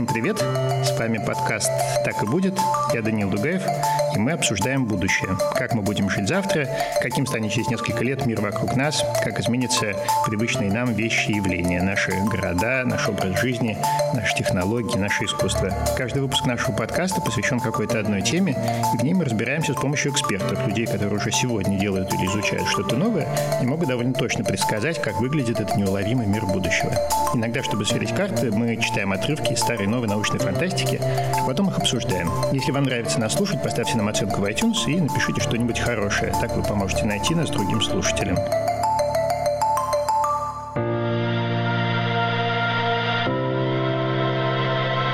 Всем привет! С вами подкаст «Так и будет». Я Данил Дугаев, и мы обсуждаем будущее. Как мы будем жить завтра, каким станет через несколько лет мир вокруг нас, как изменятся привычные нам вещи и явления, наши города, наш образ жизни, наши технологии, наше искусство. Каждый выпуск нашего подкаста посвящен какой-то одной теме, и в ней мы разбираемся с помощью экспертов, людей, которые уже сегодня делают или изучают что-то новое, и могут довольно точно предсказать, как выглядит этот неуловимый мир будущего. Иногда, чтобы сверить карты, мы читаем отрывки из старой и новой научной фантастики, а потом их обсуждаем. Если вам нравится нас слушать, поставьте нам оценку в iTunes и напишите что-нибудь хорошее. Так вы поможете найти нас другим слушателям.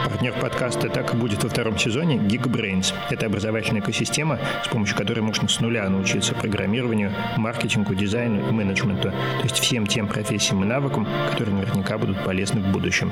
Партнер подкаста «Так и будет» во втором сезоне – Geekbrains. Это образовательная экосистема, с помощью которой можно с нуля научиться программированию, маркетингу, дизайну и менеджменту, то есть всем тем профессиям и навыкам, которые наверняка будут полезны в будущем.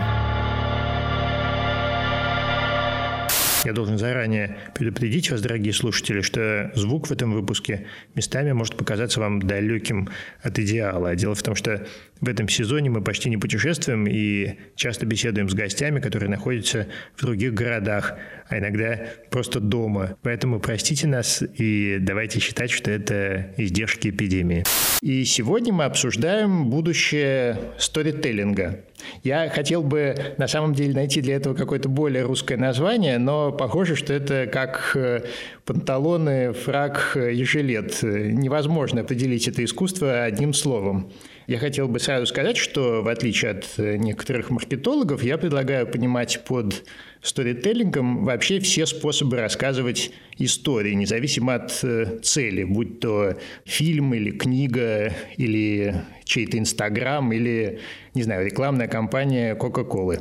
Я должен заранее предупредить вас, дорогие слушатели, что звук в этом выпуске местами может показаться вам далеким от идеала. Дело в том, что в этом сезоне мы почти не путешествуем и часто беседуем с гостями, которые находятся в других городах, а иногда просто дома. Поэтому простите нас и давайте считать, что это издержки эпидемии. И сегодня мы обсуждаем будущее сторителлинга. Я хотел бы на самом деле найти для этого какое-то более русское название, но похоже, что это как э, панталоны, фраг и э, жилет. Невозможно определить это искусство одним словом. Я хотел бы сразу сказать, что в отличие от э, некоторых маркетологов, я предлагаю понимать под сторителлингом вообще все способы рассказывать истории, независимо от э, цели, будь то фильм или книга, или чей-то Инстаграм, или, не знаю, рекламная кампания Кока-Колы.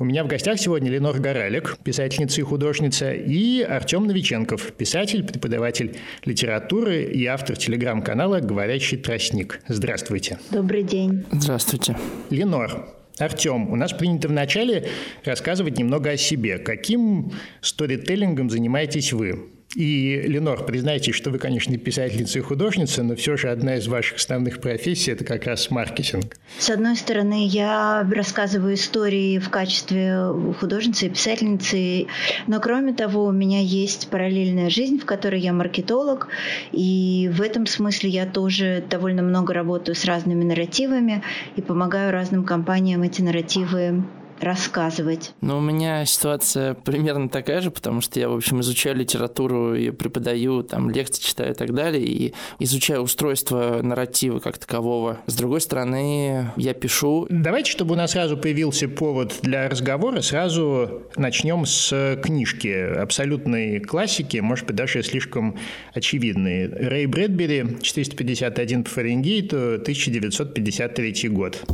У меня в гостях сегодня Ленор Горалик, писательница и художница, и Артем Новиченков, писатель, преподаватель литературы и автор телеграм-канала «Говорящий тростник». Здравствуйте. Добрый день. Здравствуйте. Ленор, Артем, у нас принято вначале рассказывать немного о себе. Каким сторителлингом занимаетесь вы? И, Ленор, признайтесь, что вы, конечно, писательница и художница, но все же одна из ваших основных профессий – это как раз маркетинг. С одной стороны, я рассказываю истории в качестве художницы и писательницы, но кроме того, у меня есть параллельная жизнь, в которой я маркетолог, и в этом смысле я тоже довольно много работаю с разными нарративами и помогаю разным компаниям эти нарративы рассказывать? Ну, у меня ситуация примерно такая же, потому что я, в общем, изучаю литературу и преподаю, там, лекции читаю и так далее, и изучаю устройство нарратива как такового. С другой стороны, я пишу... Давайте, чтобы у нас сразу появился повод для разговора, сразу начнем с книжки абсолютной классики, может быть, даже слишком очевидной. Рэй Брэдбери, 451 по Фаренгейту, 1953 год.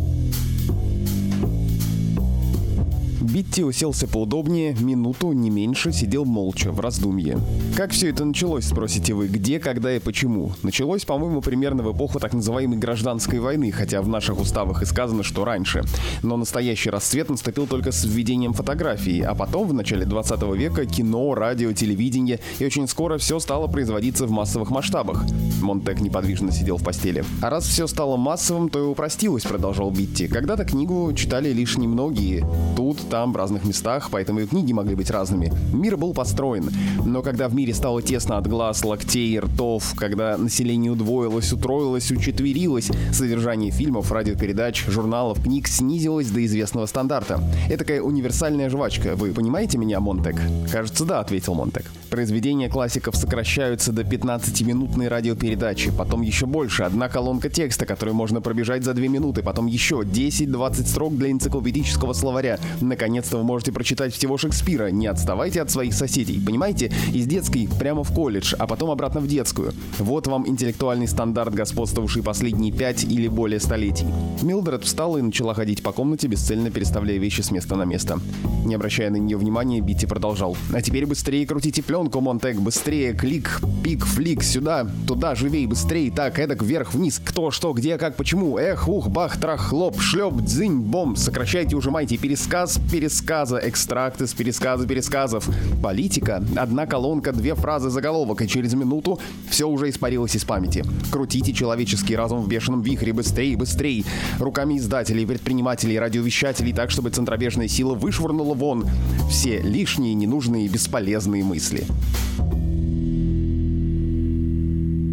Битти уселся поудобнее, минуту, не меньше, сидел молча, в раздумье. Как все это началось, спросите вы, где, когда и почему? Началось, по-моему, примерно в эпоху так называемой гражданской войны, хотя в наших уставах и сказано, что раньше. Но настоящий расцвет наступил только с введением фотографии, а потом, в начале 20 века, кино, радио, телевидение, и очень скоро все стало производиться в массовых масштабах. Монтек неподвижно сидел в постели. А раз все стало массовым, то и упростилось, продолжал Битти. Когда-то книгу читали лишь немногие. Тут, там, там, в разных местах, поэтому и книги могли быть разными. Мир был построен. Но когда в мире стало тесно от глаз, локтей ртов, когда население удвоилось, утроилось, учетверилось, содержание фильмов, радиопередач, журналов, книг снизилось до известного стандарта. Это такая универсальная жвачка. Вы понимаете меня, Монтек? Кажется, да, ответил Монтек. Произведения классиков сокращаются до 15-минутной радиопередачи, потом еще больше, одна колонка текста, которую можно пробежать за 2 минуты, потом еще 10-20 строк для энциклопедического словаря. Наконец, наконец-то вы можете прочитать всего Шекспира. Не отставайте от своих соседей. Понимаете? Из детской прямо в колледж, а потом обратно в детскую. Вот вам интеллектуальный стандарт, господствовавший последние пять или более столетий. Милдред встала и начала ходить по комнате, бесцельно переставляя вещи с места на место. Не обращая на нее внимания, Битти продолжал. А теперь быстрее крутите пленку Аксенку, Монтек, быстрее, клик, пик, флик, сюда, туда, живей, быстрее, так, эдак, вверх, вниз, кто, что, где, как, почему, эх, ух, бах, трах, хлоп, шлеп, дзынь, бом, сокращайте, ужимайте, пересказ, пересказа, экстракты с пересказа пересказов. Политика, одна колонка, две фразы, заголовок, и через минуту все уже испарилось из памяти. Крутите человеческий разум в бешеном вихре, быстрее, быстрее, руками издателей, предпринимателей, радиовещателей, так, чтобы центробежная сила вышвырнула вон все лишние, ненужные, бесполезные мысли.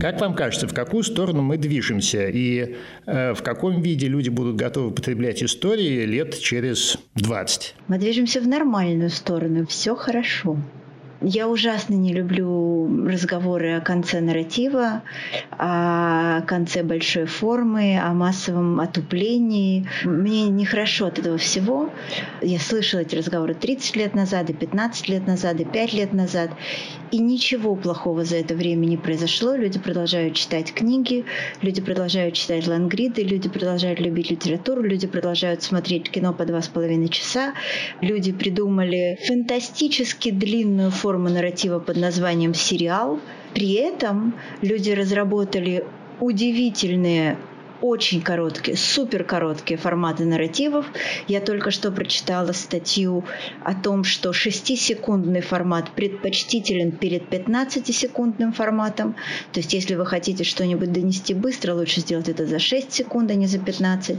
Как вам кажется, в какую сторону мы движемся и э, в каком виде люди будут готовы потреблять истории лет через 20? Мы движемся в нормальную сторону, все хорошо. Я ужасно не люблю разговоры о конце нарратива, о конце большой формы, о массовом отуплении. Мне нехорошо от этого всего. Я слышала эти разговоры 30 лет назад, и 15 лет назад, и 5 лет назад. И ничего плохого за это время не произошло. Люди продолжают читать книги, люди продолжают читать лангриды, люди продолжают любить литературу, люди продолжают смотреть кино по два с половиной часа. Люди придумали фантастически длинную форму форма нарратива под названием «Сериал». При этом люди разработали удивительные очень короткие, супер короткие форматы нарративов. Я только что прочитала статью о том, что 6-секундный формат предпочтителен перед 15-секундным форматом. То есть, если вы хотите что-нибудь донести быстро, лучше сделать это за 6 секунд, а не за 15.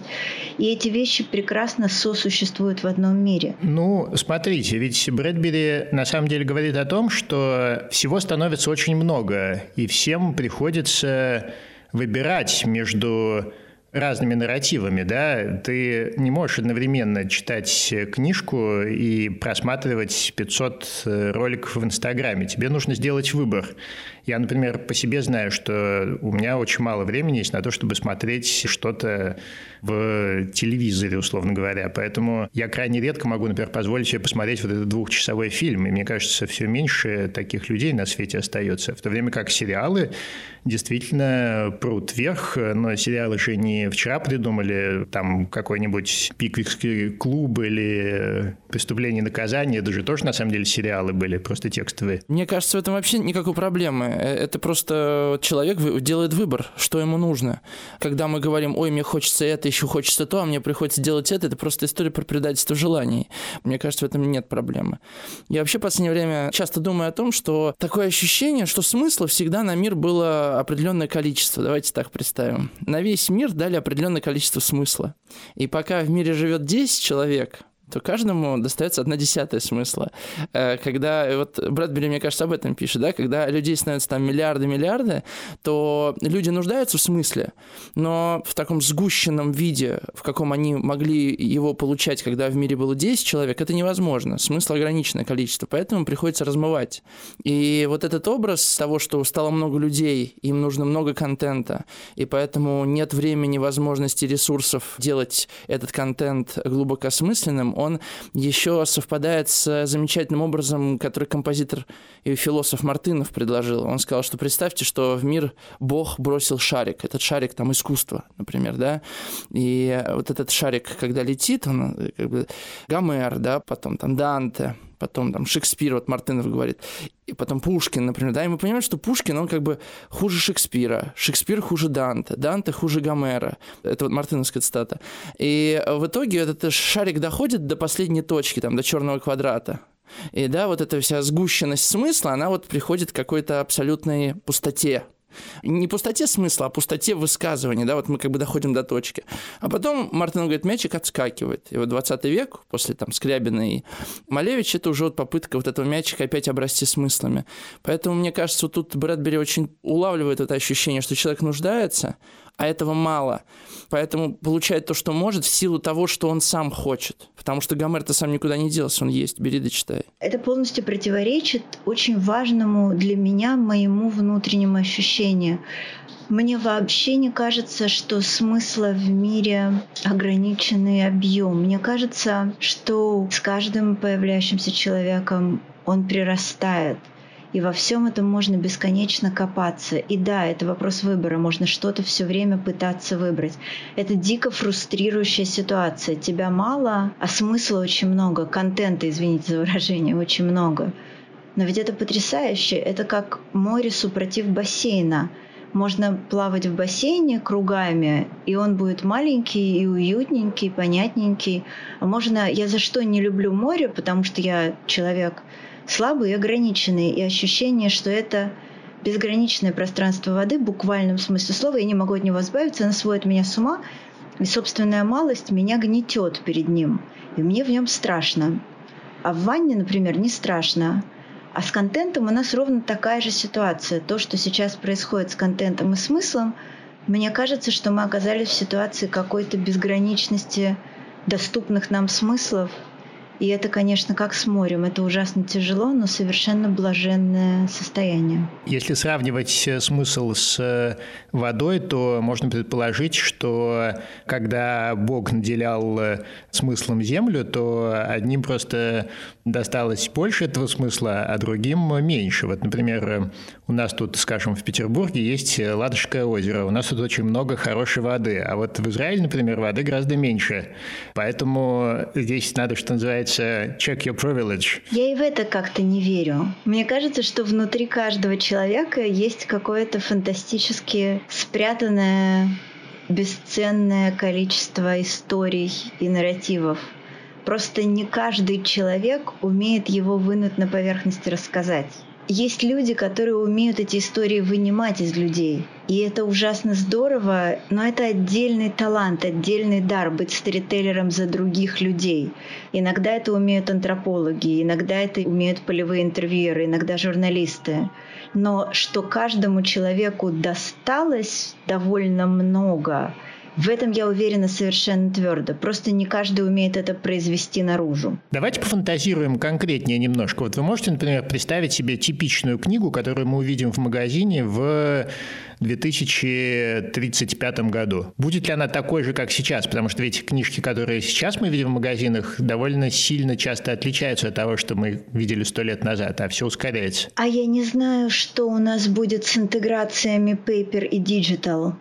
И эти вещи прекрасно сосуществуют в одном мире. Ну, смотрите, ведь Брэдбери на самом деле говорит о том, что всего становится очень много, и всем приходится выбирать между разными нарративами, да, ты не можешь одновременно читать книжку и просматривать 500 роликов в Инстаграме. Тебе нужно сделать выбор. Я, например, по себе знаю, что у меня очень мало времени есть на то, чтобы смотреть что-то в телевизоре, условно говоря. Поэтому я крайне редко могу, например, позволить себе посмотреть вот этот двухчасовой фильм. И мне кажется, все меньше таких людей на свете остается. В то время как сериалы действительно прут вверх, но сериалы же не вчера придумали, там какой-нибудь пиквикский клуб или преступление и наказание, это же тоже на самом деле сериалы были, просто текстовые. Мне кажется, в этом вообще никакой проблемы. Э, это просто человек делает выбор, что ему нужно. Когда мы говорим, ой, мне хочется это, еще хочется то, а мне приходится делать это, это просто история про предательство желаний. Мне кажется, в этом нет проблемы. Я вообще в последнее время часто думаю о том, что такое ощущение, что смысла всегда на мир было определенное количество. Давайте так представим. На весь мир дали определенное количество смысла. И пока в мире живет 10 человек, то каждому достается одна десятая смысла. Э, когда, вот Брэдбери, мне кажется, об этом пишет, да, когда людей становится там миллиарды-миллиарды, то люди нуждаются в смысле, но в таком сгущенном виде, в каком они могли его получать, когда в мире было 10 человек, это невозможно. Смысл ограниченное количество, поэтому приходится размывать. И вот этот образ того, что стало много людей, им нужно много контента, и поэтому нет времени, возможности, ресурсов делать этот контент глубокосмысленным, он еще совпадает с замечательным образом, который композитор и философ Мартынов предложил. Он сказал, что представьте, что в мир Бог бросил шарик. Этот шарик там искусство, например, да, и вот этот шарик, когда летит, он как бы Гомер, да, потом там Данте, потом там Шекспир, вот Мартынов говорит, и потом Пушкин, например, да, и мы понимаем, что Пушкин, он как бы хуже Шекспира, Шекспир хуже Данте, Данте хуже Гомера, это вот мартыновская цитата. И в итоге этот шарик доходит до последней точки, там, до черного квадрата, и да, вот эта вся сгущенность смысла, она вот приходит к какой-то абсолютной пустоте. Не пустоте смысла, а пустоте высказывания, да, вот мы как бы доходим до точки. А потом Мартин говорит, мячик отскакивает. И вот 20 век, после там Скрябина и Малевич, это уже вот попытка вот этого мячика опять обрасти смыслами. Поэтому, мне кажется, вот тут Брэдбери очень улавливает это ощущение, что человек нуждается, а этого мало. Поэтому получает то, что может, в силу того, что он сам хочет. Потому что Гомер-то сам никуда не делся, он есть, бери да читай. Это полностью противоречит очень важному для меня, моему внутреннему ощущению. Мне вообще не кажется, что смысла в мире ограниченный объем. Мне кажется, что с каждым появляющимся человеком он прирастает. И во всем этом можно бесконечно копаться. И да, это вопрос выбора. Можно что-то все время пытаться выбрать. Это дико фрустрирующая ситуация. Тебя мало, а смысла очень много. Контента, извините за выражение, очень много. Но ведь это потрясающе. Это как море супротив бассейна. Можно плавать в бассейне кругами, и он будет маленький и уютненький, понятненький. А можно... Я за что не люблю море, потому что я человек слабый и ограниченный, и ощущение, что это безграничное пространство воды, в буквальном смысле слова, я не могу от него избавиться, оно сводит меня с ума, и собственная малость меня гнетет перед ним, и мне в нем страшно. А в ванне, например, не страшно. А с контентом у нас ровно такая же ситуация. То, что сейчас происходит с контентом и смыслом, мне кажется, что мы оказались в ситуации какой-то безграничности доступных нам смыслов – и это, конечно, как с морем. Это ужасно тяжело, но совершенно блаженное состояние. Если сравнивать э, смысл с э, водой, то можно предположить, что когда Бог наделял э, смыслом землю, то одним просто досталось больше этого смысла, а другим меньше. Вот, например, у нас тут, скажем, в Петербурге есть Ладожское озеро. У нас тут очень много хорошей воды. А вот в Израиле, например, воды гораздо меньше. Поэтому здесь надо, что называется, называется check your privilege. Я и в это как-то не верю. Мне кажется, что внутри каждого человека есть какое-то фантастически спрятанное бесценное количество историй и нарративов. Просто не каждый человек умеет его вынуть на поверхность и рассказать. Есть люди, которые умеют эти истории вынимать из людей. И это ужасно здорово, но это отдельный талант, отдельный дар быть сторителлером за других людей. Иногда это умеют антропологи, иногда это умеют полевые интервьюеры, иногда журналисты. Но что каждому человеку досталось довольно много, в этом я уверена совершенно твердо. Просто не каждый умеет это произвести наружу. Давайте пофантазируем конкретнее немножко. Вот вы можете, например, представить себе типичную книгу, которую мы увидим в магазине в 2035 году. Будет ли она такой же, как сейчас? Потому что ведь книжки, которые сейчас мы видим в магазинах, довольно сильно часто отличаются от того, что мы видели сто лет назад, а все ускоряется. А я не знаю, что у нас будет с интеграциями Paper и Digital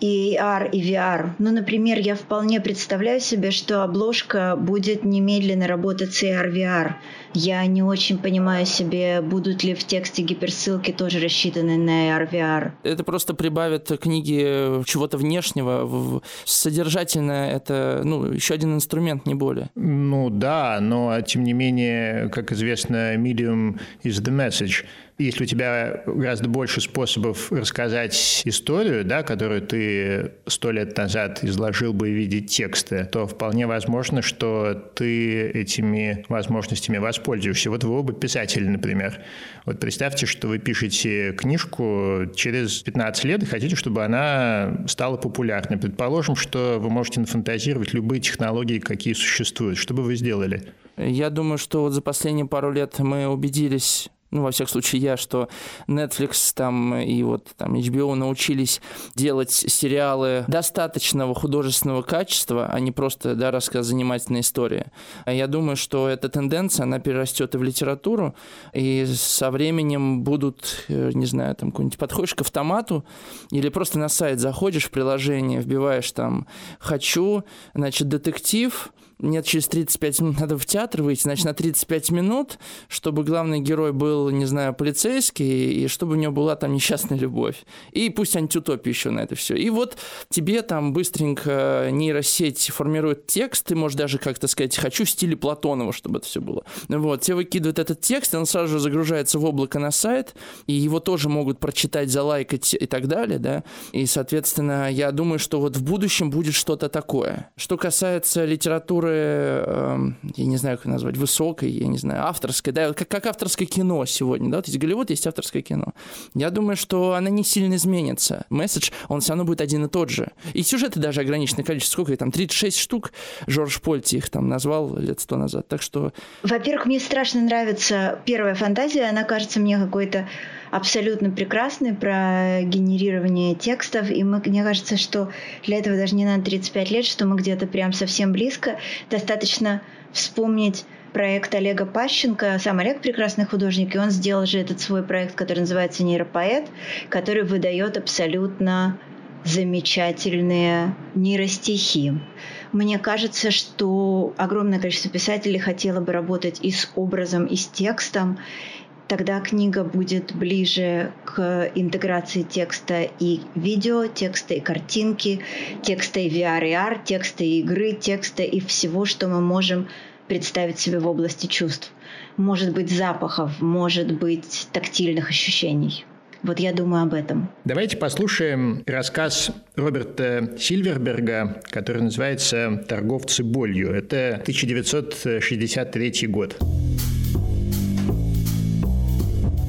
и AR, и VR. Ну, например, я вполне представляю себе, что обложка будет немедленно работать с AR, VR. Я не очень понимаю себе, будут ли в тексте гиперссылки тоже рассчитаны на AR, VR. Это просто прибавит книги чего-то внешнего. Содержательно это, ну, еще один инструмент, не более. Ну да, но тем не менее, как известно, medium is the message. Если у тебя гораздо больше способов рассказать историю, да, которую ты сто лет назад изложил бы в виде текста, то вполне возможно, что ты этими возможностями воспользуешься. Вот вы оба писатели, например. Вот представьте, что вы пишете книжку через 15 лет и хотите, чтобы она стала популярной. Предположим, что вы можете нафантазировать любые технологии, какие существуют. Что бы вы сделали? Я думаю, что вот за последние пару лет мы убедились ну, во всяком случае, я, что Netflix там и вот там HBO научились делать сериалы достаточного художественного качества, а не просто, да, рассказ занимательной истории. Я думаю, что эта тенденция, она перерастет и в литературу, и со временем будут, э, не знаю, там, какой-нибудь подходишь к автомату или просто на сайт заходишь в приложение, вбиваешь там «хочу», значит, детектив, нет, через 35 минут надо в театр выйти, значит, на 35 минут, чтобы главный герой был, не знаю, полицейский, и чтобы у него была там несчастная любовь. И пусть антиутопия еще на это все. И вот тебе там быстренько нейросеть формирует текст, ты можешь даже как-то сказать, хочу в стиле Платонова, чтобы это все было. Вот, тебе выкидывают этот текст, и он сразу же загружается в облако на сайт, и его тоже могут прочитать, залайкать и так далее, да. И, соответственно, я думаю, что вот в будущем будет что-то такое. Что касается литературы эм, я не знаю, как назвать, высокой, я не знаю, авторской, да, как, как авторское кино сегодня, да, вот есть Голливуд, есть авторское кино. Я думаю, что она не сильно изменится. Месседж, он все равно будет один и тот же. И сюжеты даже ограниченное количество, сколько их там, 36 штук, Жорж Польти их там назвал лет сто назад, так что... Во-первых, мне страшно нравится первая фантазия, она кажется мне какой-то абсолютно прекрасный про генерирование текстов, и мы, мне кажется, что для этого даже не надо 35 лет, что мы где-то прям совсем близко. Достаточно вспомнить проект Олега Пащенко. Сам Олег прекрасный художник, и он сделал же этот свой проект, который называется «Нейропоэт», который выдает абсолютно замечательные нейростихи. Мне кажется, что огромное количество писателей хотело бы работать и с образом, и с текстом, тогда книга будет ближе к интеграции текста и видео, текста и картинки, текста и VR и AR, текста и игры, текста и всего, что мы можем представить себе в области чувств. Может быть запахов, может быть тактильных ощущений. Вот я думаю об этом. Давайте послушаем рассказ Роберта Сильверберга, который называется «Торговцы болью». Это 1963 год.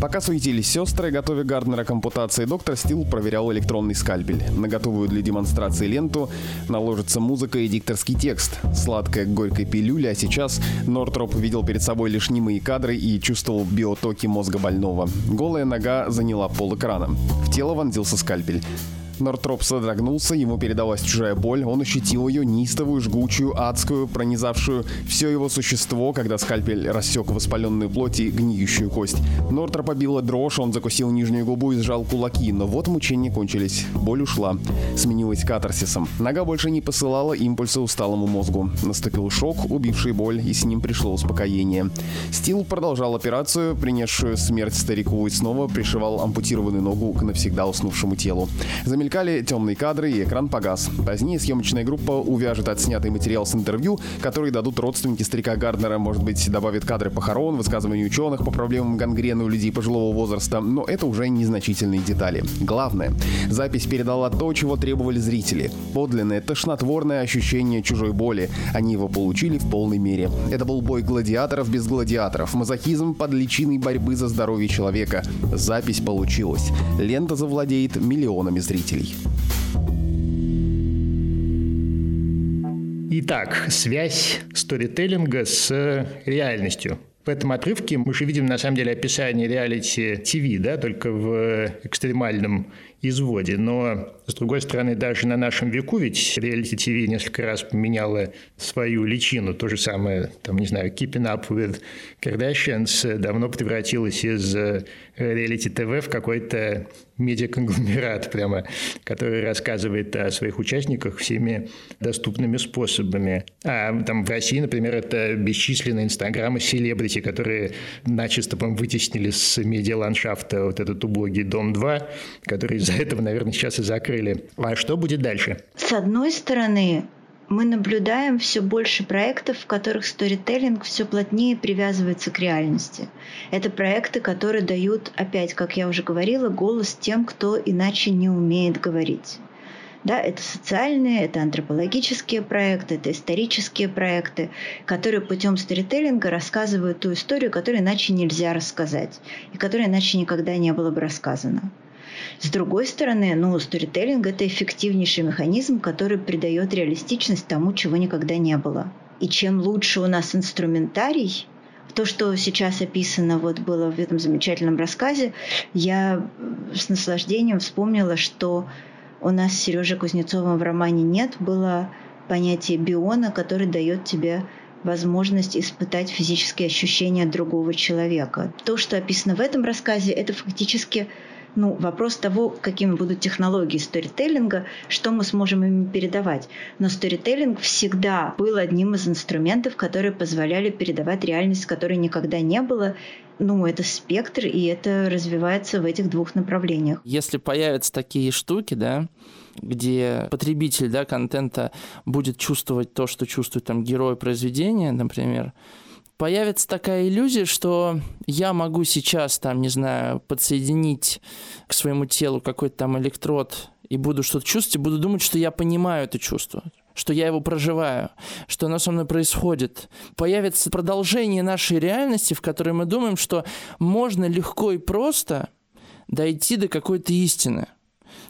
Пока суетились сестры, готовя Гарднера к ампутации, доктор Стил проверял электронный скальпель. На готовую для демонстрации ленту наложится музыка и дикторский текст. Сладкая горькая пилюля, а сейчас Нортроп видел перед собой лишь немые кадры и чувствовал биотоки мозга больного. Голая нога заняла пол экрана. В тело вонзился скальпель. Нортроп содрогнулся, ему передалась чужая боль, он ощутил ее неистовую, жгучую, адскую, пронизавшую все его существо, когда скальпель рассек воспаленную плоть и гниющую кость. Нортроп побила дрожь, он закусил нижнюю губу и сжал кулаки, но вот мучения кончились. Боль ушла. Сменилась катарсисом. Нога больше не посылала импульсы усталому мозгу. Наступил шок, убивший боль, и с ним пришло успокоение. Стил продолжал операцию, принесшую смерть старику, и снова пришивал ампутированную ногу к навсегда уснувшему телу. Замелькал Замелькали темные кадры, и экран погас. Позднее съемочная группа увяжет отснятый материал с интервью, который дадут родственники старика Гарднера, может быть, добавит кадры похорон, высказывания ученых по проблемам гангрены у людей пожилого возраста, но это уже незначительные детали. Главное, запись передала то, чего требовали зрители. Подлинное, тошнотворное ощущение чужой боли. Они его получили в полной мере. Это был бой гладиаторов без гладиаторов, мазохизм под личиной борьбы за здоровье человека. Запись получилась. Лента завладеет миллионами зрителей слушателей. Итак, связь сторителлинга с реальностью. В этом отрывке мы же видим, на самом деле, описание реалити ТВ, да, только в экстремальном изводе. Но, с другой стороны, даже на нашем веку ведь реалити ТВ несколько раз поменяла свою личину. То же самое, там, не знаю, Keeping Up with Kardashians давно превратилась из реалити ТВ в какой-то медиаконгломерат прямо, который рассказывает о своих участниках всеми доступными способами. А там в России, например, это бесчисленные инстаграмы селебрити, которые начисто, по вытеснили с медиаландшафта вот этот убогий «Дом-2», который этого, наверное, сейчас и закрыли. А что будет дальше? С одной стороны, мы наблюдаем все больше проектов, в которых сторителлинг все плотнее привязывается к реальности. Это проекты, которые дают, опять, как я уже говорила, голос тем, кто иначе не умеет говорить. Да, это социальные, это антропологические проекты, это исторические проекты, которые путем сторителлинга рассказывают ту историю, которую иначе нельзя рассказать, и которая иначе никогда не была бы рассказана. С другой стороны, ну, сторителлинг – это эффективнейший механизм, который придает реалистичность тому, чего никогда не было. И чем лучше у нас инструментарий, то, что сейчас описано вот было в этом замечательном рассказе, я с наслаждением вспомнила, что у нас с Сережей Кузнецовым в романе «Нет» было понятие биона, который дает тебе возможность испытать физические ощущения другого человека. То, что описано в этом рассказе, это фактически ну, вопрос того, какими будут технологии сторителлинга, что мы сможем им передавать. Но сторителлинг всегда был одним из инструментов, которые позволяли передавать реальность, которой никогда не было. Ну, это спектр, и это развивается в этих двух направлениях. Если появятся такие штуки, да, где потребитель да, контента будет чувствовать то, что чувствует там герой произведения, например, появится такая иллюзия, что я могу сейчас, там, не знаю, подсоединить к своему телу какой-то там электрод и буду что-то чувствовать, и буду думать, что я понимаю это чувство что я его проживаю, что оно со мной происходит. Появится продолжение нашей реальности, в которой мы думаем, что можно легко и просто дойти до какой-то истины.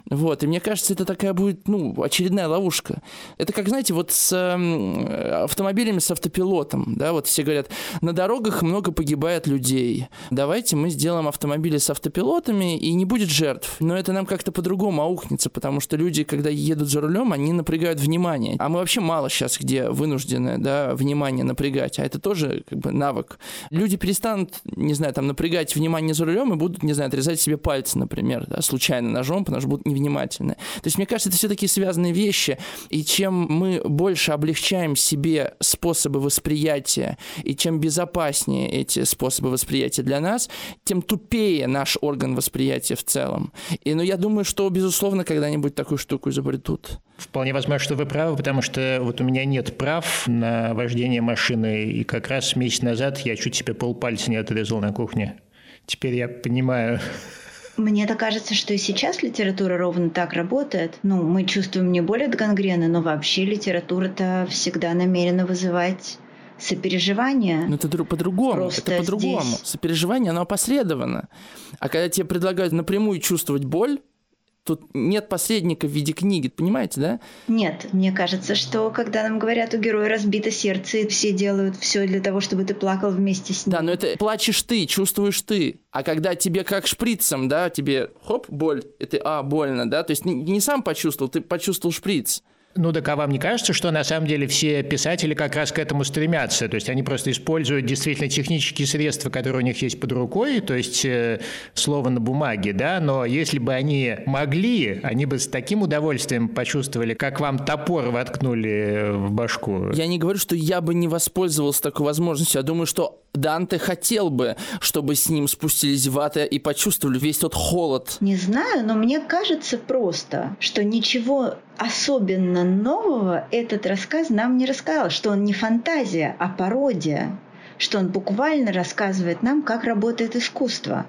Вот, и мне кажется, это такая будет, ну, очередная ловушка. Это как, знаете, вот с э, автомобилями с автопилотом, да, вот все говорят, на дорогах много погибает людей. Давайте мы сделаем автомобили с автопилотами, и не будет жертв. Но это нам как-то по-другому аухнется, потому что люди, когда едут за рулем, они напрягают внимание. А мы вообще мало сейчас где вынуждены, да, внимание напрягать, а это тоже как бы навык. Люди перестанут, не знаю, там, напрягать внимание за рулем и будут, не знаю, отрезать себе пальцы, например, да, случайно ножом, потому что будут невнимательны. То есть, мне кажется, это все таки связанные вещи, и чем мы больше облегчаем себе способы восприятия, и чем безопаснее эти способы восприятия для нас, тем тупее наш орган восприятия в целом. И, ну, я думаю, что, безусловно, когда-нибудь такую штуку изобретут. Вполне возможно, что вы правы, потому что вот у меня нет прав на вождение машины, и как раз месяц назад я чуть себе полпальца не отрезал на кухне. Теперь я понимаю. Мне-то кажется, что и сейчас литература ровно так работает. Ну, мы чувствуем не боль от гангрены, но вообще литература-то всегда намерена вызывать сопереживание. Ну, это по-другому. Это по-другому. Здесь... Сопереживание, оно опосредовано. А когда тебе предлагают напрямую чувствовать боль, Тут нет посредника в виде книги, понимаете, да? Нет, мне кажется, что когда нам говорят, у героя разбито сердце, и все делают все для того, чтобы ты плакал вместе с ним. Да, но это плачешь ты, чувствуешь ты. А когда тебе как шприцем, да, тебе хоп, боль, это а, больно, да, то есть не, не сам почувствовал, ты почувствовал шприц. Ну так а вам не кажется, что на самом деле все писатели как раз к этому стремятся? То есть они просто используют действительно технические средства, которые у них есть под рукой, то есть э, слово на бумаге, да, но если бы они могли, они бы с таким удовольствием почувствовали, как вам топор воткнули в башку. Я не говорю, что я бы не воспользовался такой возможностью. Я думаю, что Данте хотел бы, чтобы с ним спустились в ад и почувствовали весь тот холод. Не знаю, но мне кажется просто, что ничего особенно нового этот рассказ нам не рассказал, что он не фантазия, а пародия, что он буквально рассказывает нам, как работает искусство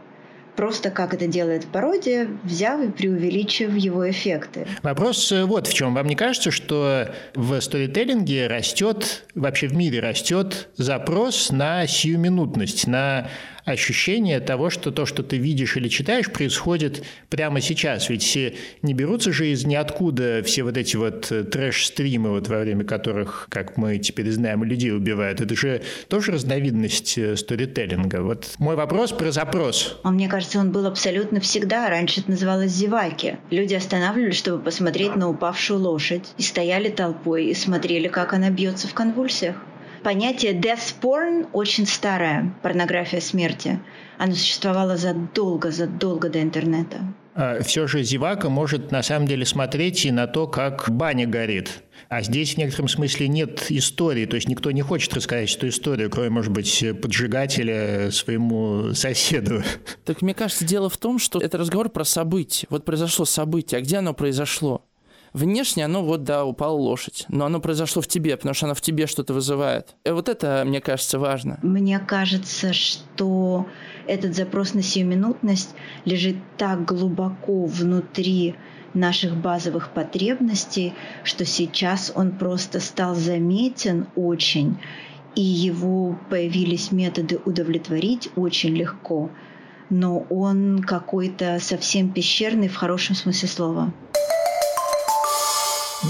просто как это делает пародия, взяв и преувеличив его эффекты. Вопрос э, вот в чем. Вам не кажется, что в сторителлинге растет, вообще в мире растет запрос на сиюминутность, на ощущение того, что то, что ты видишь или читаешь, происходит прямо сейчас. Ведь все не берутся же из ниоткуда все вот эти вот э, трэш-стримы, вот во время которых, как мы теперь знаем, людей убивают. Это же тоже разновидность э, сторителлинга. Вот мой вопрос про запрос. А мне кажется, он был абсолютно всегда. Раньше это называлось зеваки. Люди останавливались, чтобы посмотреть на упавшую лошадь. И стояли толпой и смотрели, как она бьется в конвульсиях понятие death porn очень старое, порнография смерти. Оно существовало задолго, задолго до интернета. А Все же зевака может на самом деле смотреть и на то, как баня горит. А здесь в некотором смысле нет истории, то есть никто не хочет рассказать эту историю, кроме, может быть, поджигателя своему соседу. Так мне кажется, дело в том, что это разговор про события. Вот произошло событие, а где оно произошло? Внешне оно вот, да, упала лошадь, но оно произошло в тебе, потому что оно в тебе что-то вызывает. И вот это, мне кажется, важно. Мне кажется, что этот запрос на сиюминутность лежит так глубоко внутри наших базовых потребностей, что сейчас он просто стал заметен очень, и его появились методы удовлетворить очень легко, но он какой-то совсем пещерный в хорошем смысле слова.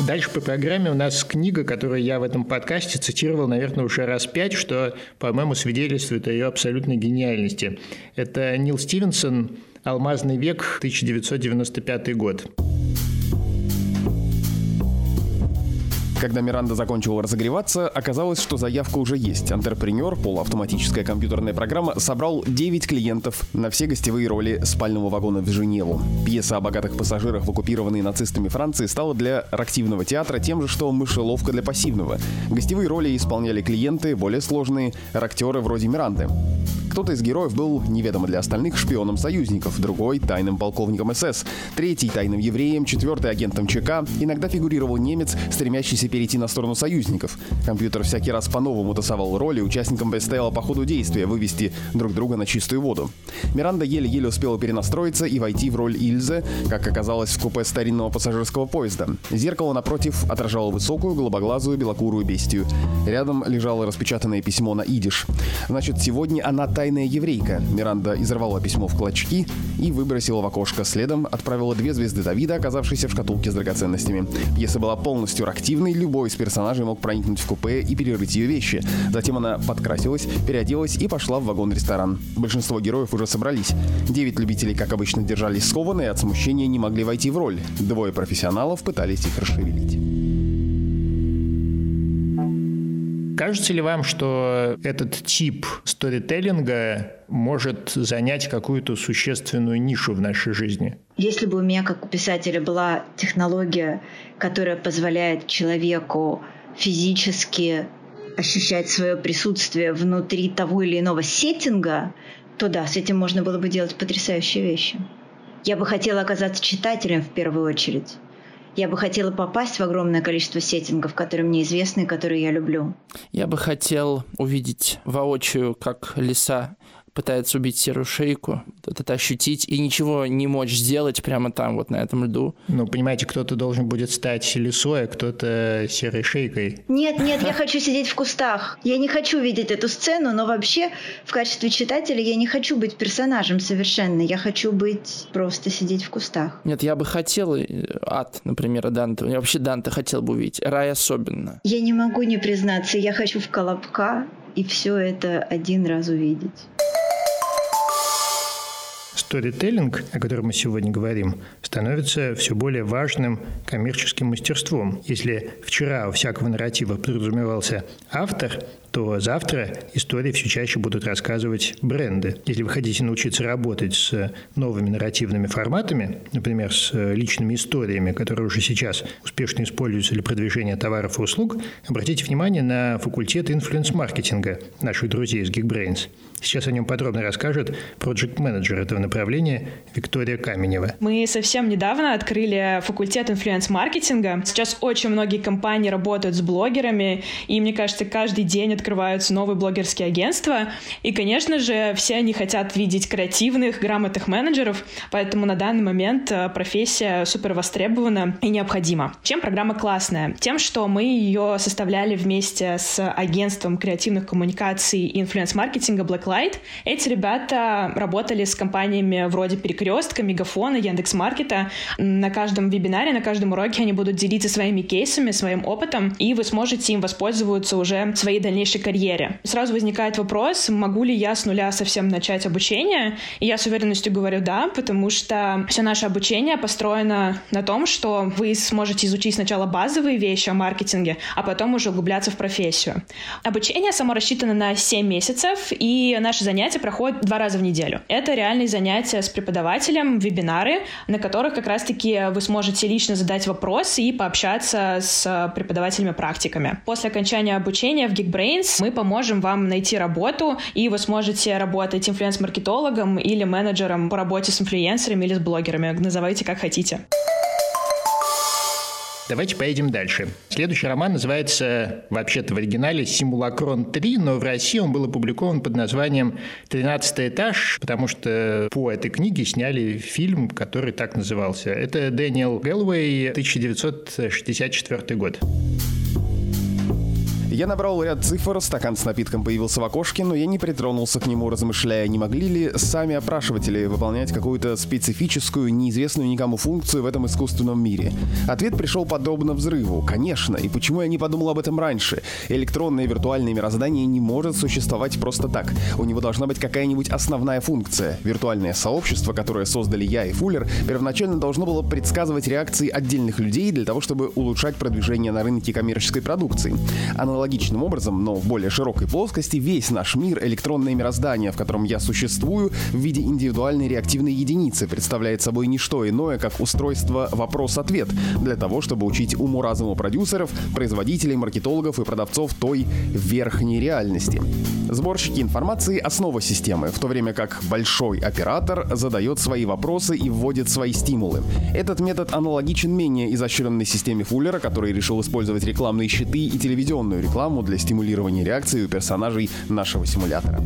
Дальше по программе у нас книга, которую я в этом подкасте цитировал, наверное, уже раз пять, что, по-моему, свидетельствует о ее абсолютной гениальности. Это Нил Стивенсон «Алмазный век», 1995 год. Когда Миранда закончила разогреваться, оказалось, что заявка уже есть. Антрепренер, полуавтоматическая компьютерная программа, собрал 9 клиентов на все гостевые роли спального вагона в Женеву. Пьеса о богатых пассажирах в оккупированной нацистами Франции стала для активного театра тем же, что мышеловка для пассивного. Гостевые роли исполняли клиенты, более сложные, актеры вроде Миранды. Кто-то из героев был неведомо для остальных шпионом союзников, другой — тайным полковником СС, третий — тайным евреем, четвертый — агентом ЧК, иногда фигурировал немец, стремящийся перейти на сторону союзников. Компьютер всякий раз по-новому тасовал роли, участникам предстояло по ходу действия вывести друг друга на чистую воду. Миранда еле-еле успела перенастроиться и войти в роль Ильзы, как оказалось в купе старинного пассажирского поезда. Зеркало напротив отражало высокую, голубоглазую, белокурую бестию. Рядом лежало распечатанное письмо на идиш. Значит, сегодня она тайная еврейка. Миранда изорвала письмо в клочки и выбросила в окошко. Следом отправила две звезды Давида, оказавшиеся в шкатулке с драгоценностями. Пьеса была полностью активной, любой из персонажей мог проникнуть в купе и перерыть ее вещи. Затем она подкрасилась, переоделась и пошла в вагон-ресторан. Большинство героев уже собрались. Девять любителей, как обычно, держались скованно и от смущения не могли войти в роль. Двое профессионалов пытались их расшевелить. Кажется ли вам, что этот тип сторителлинга может занять какую-то существенную нишу в нашей жизни? Если бы у меня, как у писателя, была технология, которая позволяет человеку физически ощущать свое присутствие внутри того или иного сеттинга, то да, с этим можно было бы делать потрясающие вещи. Я бы хотела оказаться читателем в первую очередь. Я бы хотела попасть в огромное количество сеттингов, которые мне известны и которые я люблю. Я бы хотел увидеть воочию, как лиса пытается убить серую шейку, вот это ощутить и ничего не мочь сделать прямо там, вот на этом льду. Ну, понимаете, кто-то должен будет стать лисой, а кто-то серой шейкой. Нет, нет, я хочу сидеть в кустах. Я не хочу видеть эту сцену, но вообще в качестве читателя я не хочу быть персонажем совершенно. Я хочу быть просто сидеть в кустах. Нет, я бы хотел э, ад, например, Данте. Я вообще Данте хотел бы увидеть. Рай особенно. Я не могу не признаться, я хочу в Колобка и все это один раз увидеть. Сторителлинг, о котором мы сегодня говорим, становится все более важным коммерческим мастерством. Если вчера у всякого нарратива подразумевался автор, то завтра истории все чаще будут рассказывать бренды. Если вы хотите научиться работать с новыми нарративными форматами, например, с личными историями, которые уже сейчас успешно используются для продвижения товаров и услуг, обратите внимание на факультет influence-маркетинга наших друзей из GeekBrains. Сейчас о нем подробно расскажет проект-менеджер этого направления Виктория Каменева. Мы совсем недавно открыли факультет influence-маркетинга. Сейчас очень многие компании работают с блогерами, и мне кажется, каждый день открываются новые блогерские агентства. И, конечно же, все они хотят видеть креативных, грамотных менеджеров, поэтому на данный момент э, профессия супер востребована и необходима. Чем программа классная? Тем, что мы ее составляли вместе с агентством креативных коммуникаций и influence-маркетинга Blacklight. Эти ребята работали с компаниями вроде Перекрестка, Мегафона, Яндекс.Маркета. На каждом вебинаре, на каждом уроке они будут делиться своими кейсами, своим опытом, и вы сможете им воспользоваться уже в своей дальнейшей дальнейшей карьере. Сразу возникает вопрос, могу ли я с нуля совсем начать обучение? И я с уверенностью говорю да, потому что все наше обучение построено на том, что вы сможете изучить сначала базовые вещи о маркетинге, а потом уже углубляться в профессию. Обучение само рассчитано на 7 месяцев, и наши занятия проходят два раза в неделю. Это реальные занятия с преподавателем, вебинары, на которых как раз-таки вы сможете лично задать вопросы и пообщаться с преподавателями-практиками. После окончания обучения в Geekbrain Brains мы поможем вам найти работу, и вы сможете работать инфлюенс-маркетологом или менеджером по работе с инфлюенсерами или с блогерами. Называйте как хотите. Давайте поедем дальше. Следующий роман называется, вообще-то в оригинале «Симулакрон 3», но в России он был опубликован под названием «Тринадцатый этаж», потому что по этой книге сняли фильм, который так назывался. Это Дэниел Гэллоуэй, 1964 год. Я набрал ряд цифр, стакан с напитком появился в окошке, но я не притронулся к нему, размышляя, не могли ли сами опрашиватели выполнять какую-то специфическую, неизвестную никому функцию в этом искусственном мире. Ответ пришел подобно взрыву. Конечно, и почему я не подумал об этом раньше? Электронное виртуальное мироздание не может существовать просто так. У него должна быть какая-нибудь основная функция. Виртуальное сообщество, которое создали я и Фуллер, первоначально должно было предсказывать реакции отдельных людей для того, чтобы улучшать продвижение на рынке коммерческой продукции. Аналогично аналогичным образом, но в более широкой плоскости, весь наш мир, электронное мироздание, в котором я существую, в виде индивидуальной реактивной единицы, представляет собой не что иное, как устройство вопрос-ответ, для того, чтобы учить уму-разуму продюсеров, производителей, маркетологов и продавцов той верхней реальности. Сборщики информации — основа системы, в то время как большой оператор задает свои вопросы и вводит свои стимулы. Этот метод аналогичен менее изощренной системе Фуллера, который решил использовать рекламные щиты и телевизионную рекламу для стимулирования реакции у персонажей нашего симулятора.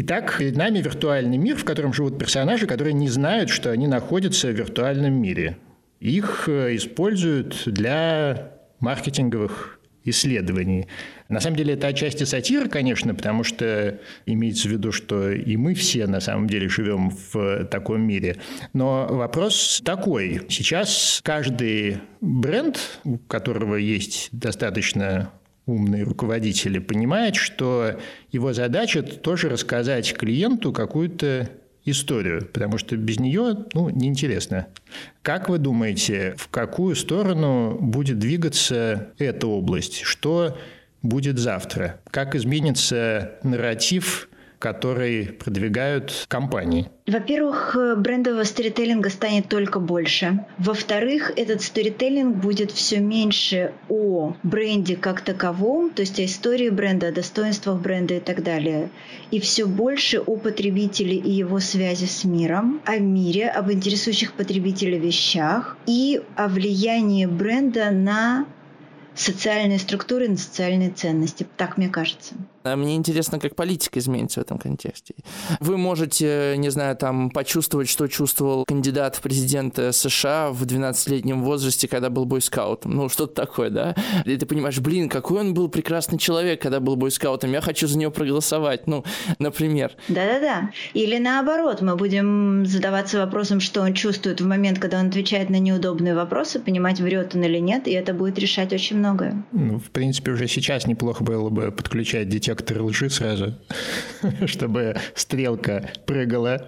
Итак, перед нами виртуальный мир, в котором живут персонажи, которые не знают, что они находятся в виртуальном мире. Их э, используют для маркетинговых исследований. На самом деле это отчасти сатира, конечно, потому что имеется в виду, что и мы все на самом деле живем в таком мире. Но вопрос такой. Сейчас каждый бренд, у которого есть достаточно умные руководители, понимает, что его задача тоже рассказать клиенту какую-то историю, потому что без нее ну, неинтересно. Как вы думаете, в какую сторону будет двигаться эта область? Что будет завтра? Как изменится нарратив который продвигают компании? Во-первых, брендового сторителлинга станет только больше. Во-вторых, этот сторителлинг будет все меньше о бренде как таковом, то есть о истории бренда, о достоинствах бренда и так далее. И все больше о потребителе и его связи с миром, о мире, об интересующих потребителя вещах и о влиянии бренда на социальные структуры, на социальные ценности. Так мне кажется. А мне интересно, как политика изменится в этом контексте. Вы можете, не знаю, там почувствовать, что чувствовал кандидат в президенты США в 12-летнем возрасте, когда был бойскаутом. Ну, что-то такое, да? И ты понимаешь, блин, какой он был прекрасный человек, когда был бойскаутом. Я хочу за него проголосовать. Ну, например. Да-да-да. Или наоборот, мы будем задаваться вопросом, что он чувствует в момент, когда он отвечает на неудобные вопросы, понимать, врет он или нет, и это будет решать очень многое. Ну, в принципе, уже сейчас неплохо было бы подключать детей детектор лжи сразу, чтобы стрелка прыгала.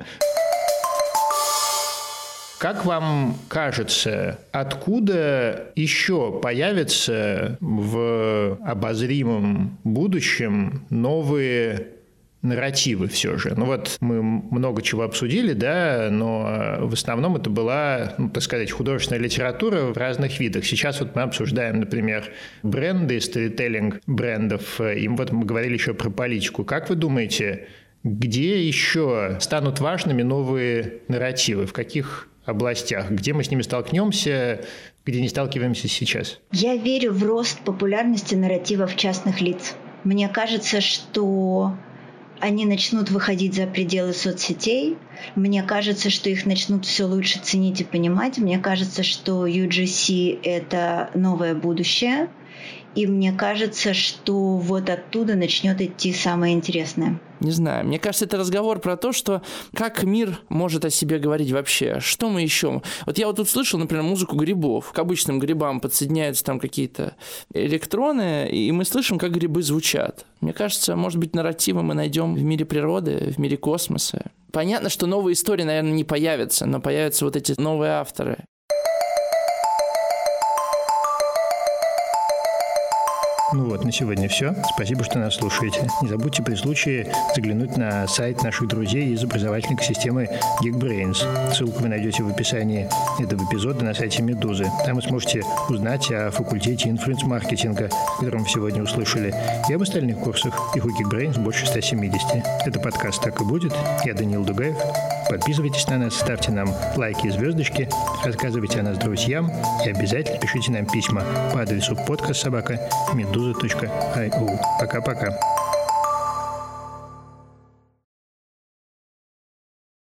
Как вам кажется, откуда еще появятся в обозримом будущем новые нарративы все же. Ну вот мы много чего обсудили, да, но в основном это была, ну, так сказать, художественная литература в разных видах. Сейчас вот мы обсуждаем, например, бренды, сторителлинг брендов, и вот мы говорили еще про политику. Как вы думаете, где еще станут важными новые нарративы? В каких областях? Где мы с ними столкнемся, где не сталкиваемся сейчас? Я верю в рост популярности нарративов частных лиц. Мне кажется, что они начнут выходить за пределы соцсетей. Мне кажется, что их начнут все лучше ценить и понимать. Мне кажется, что UGC — это новое будущее. И мне кажется, что вот оттуда начнет идти самое интересное. Не знаю. Мне кажется, это разговор про то, что как мир может о себе говорить вообще. Что мы еще? Вот я вот тут слышал, например, музыку грибов. К обычным грибам подсоединяются там какие-то электроны, и мы слышим, как грибы звучат. Мне кажется, может быть, нарративы мы найдем в мире природы, в мире космоса. Понятно, что новые истории, наверное, не появятся, но появятся вот эти новые авторы. Ну вот, на сегодня все. Спасибо, что нас слушаете. Не забудьте при случае заглянуть на сайт наших друзей из образовательной системы Geekbrains. Ссылку вы найдете в описании этого эпизода на сайте Медузы. Там вы сможете узнать о факультете инфлюенс-маркетинга, о котором вы сегодня услышали, и об остальных курсах. Их у Geekbrains больше 170. Это подкаст «Так и будет». Я Данил Дугаев. Подписывайтесь на нас, ставьте нам лайки и звездочки, рассказывайте о нас друзьям и обязательно пишите нам письма по адресу подкаст собака медуза.io. Пока-пока.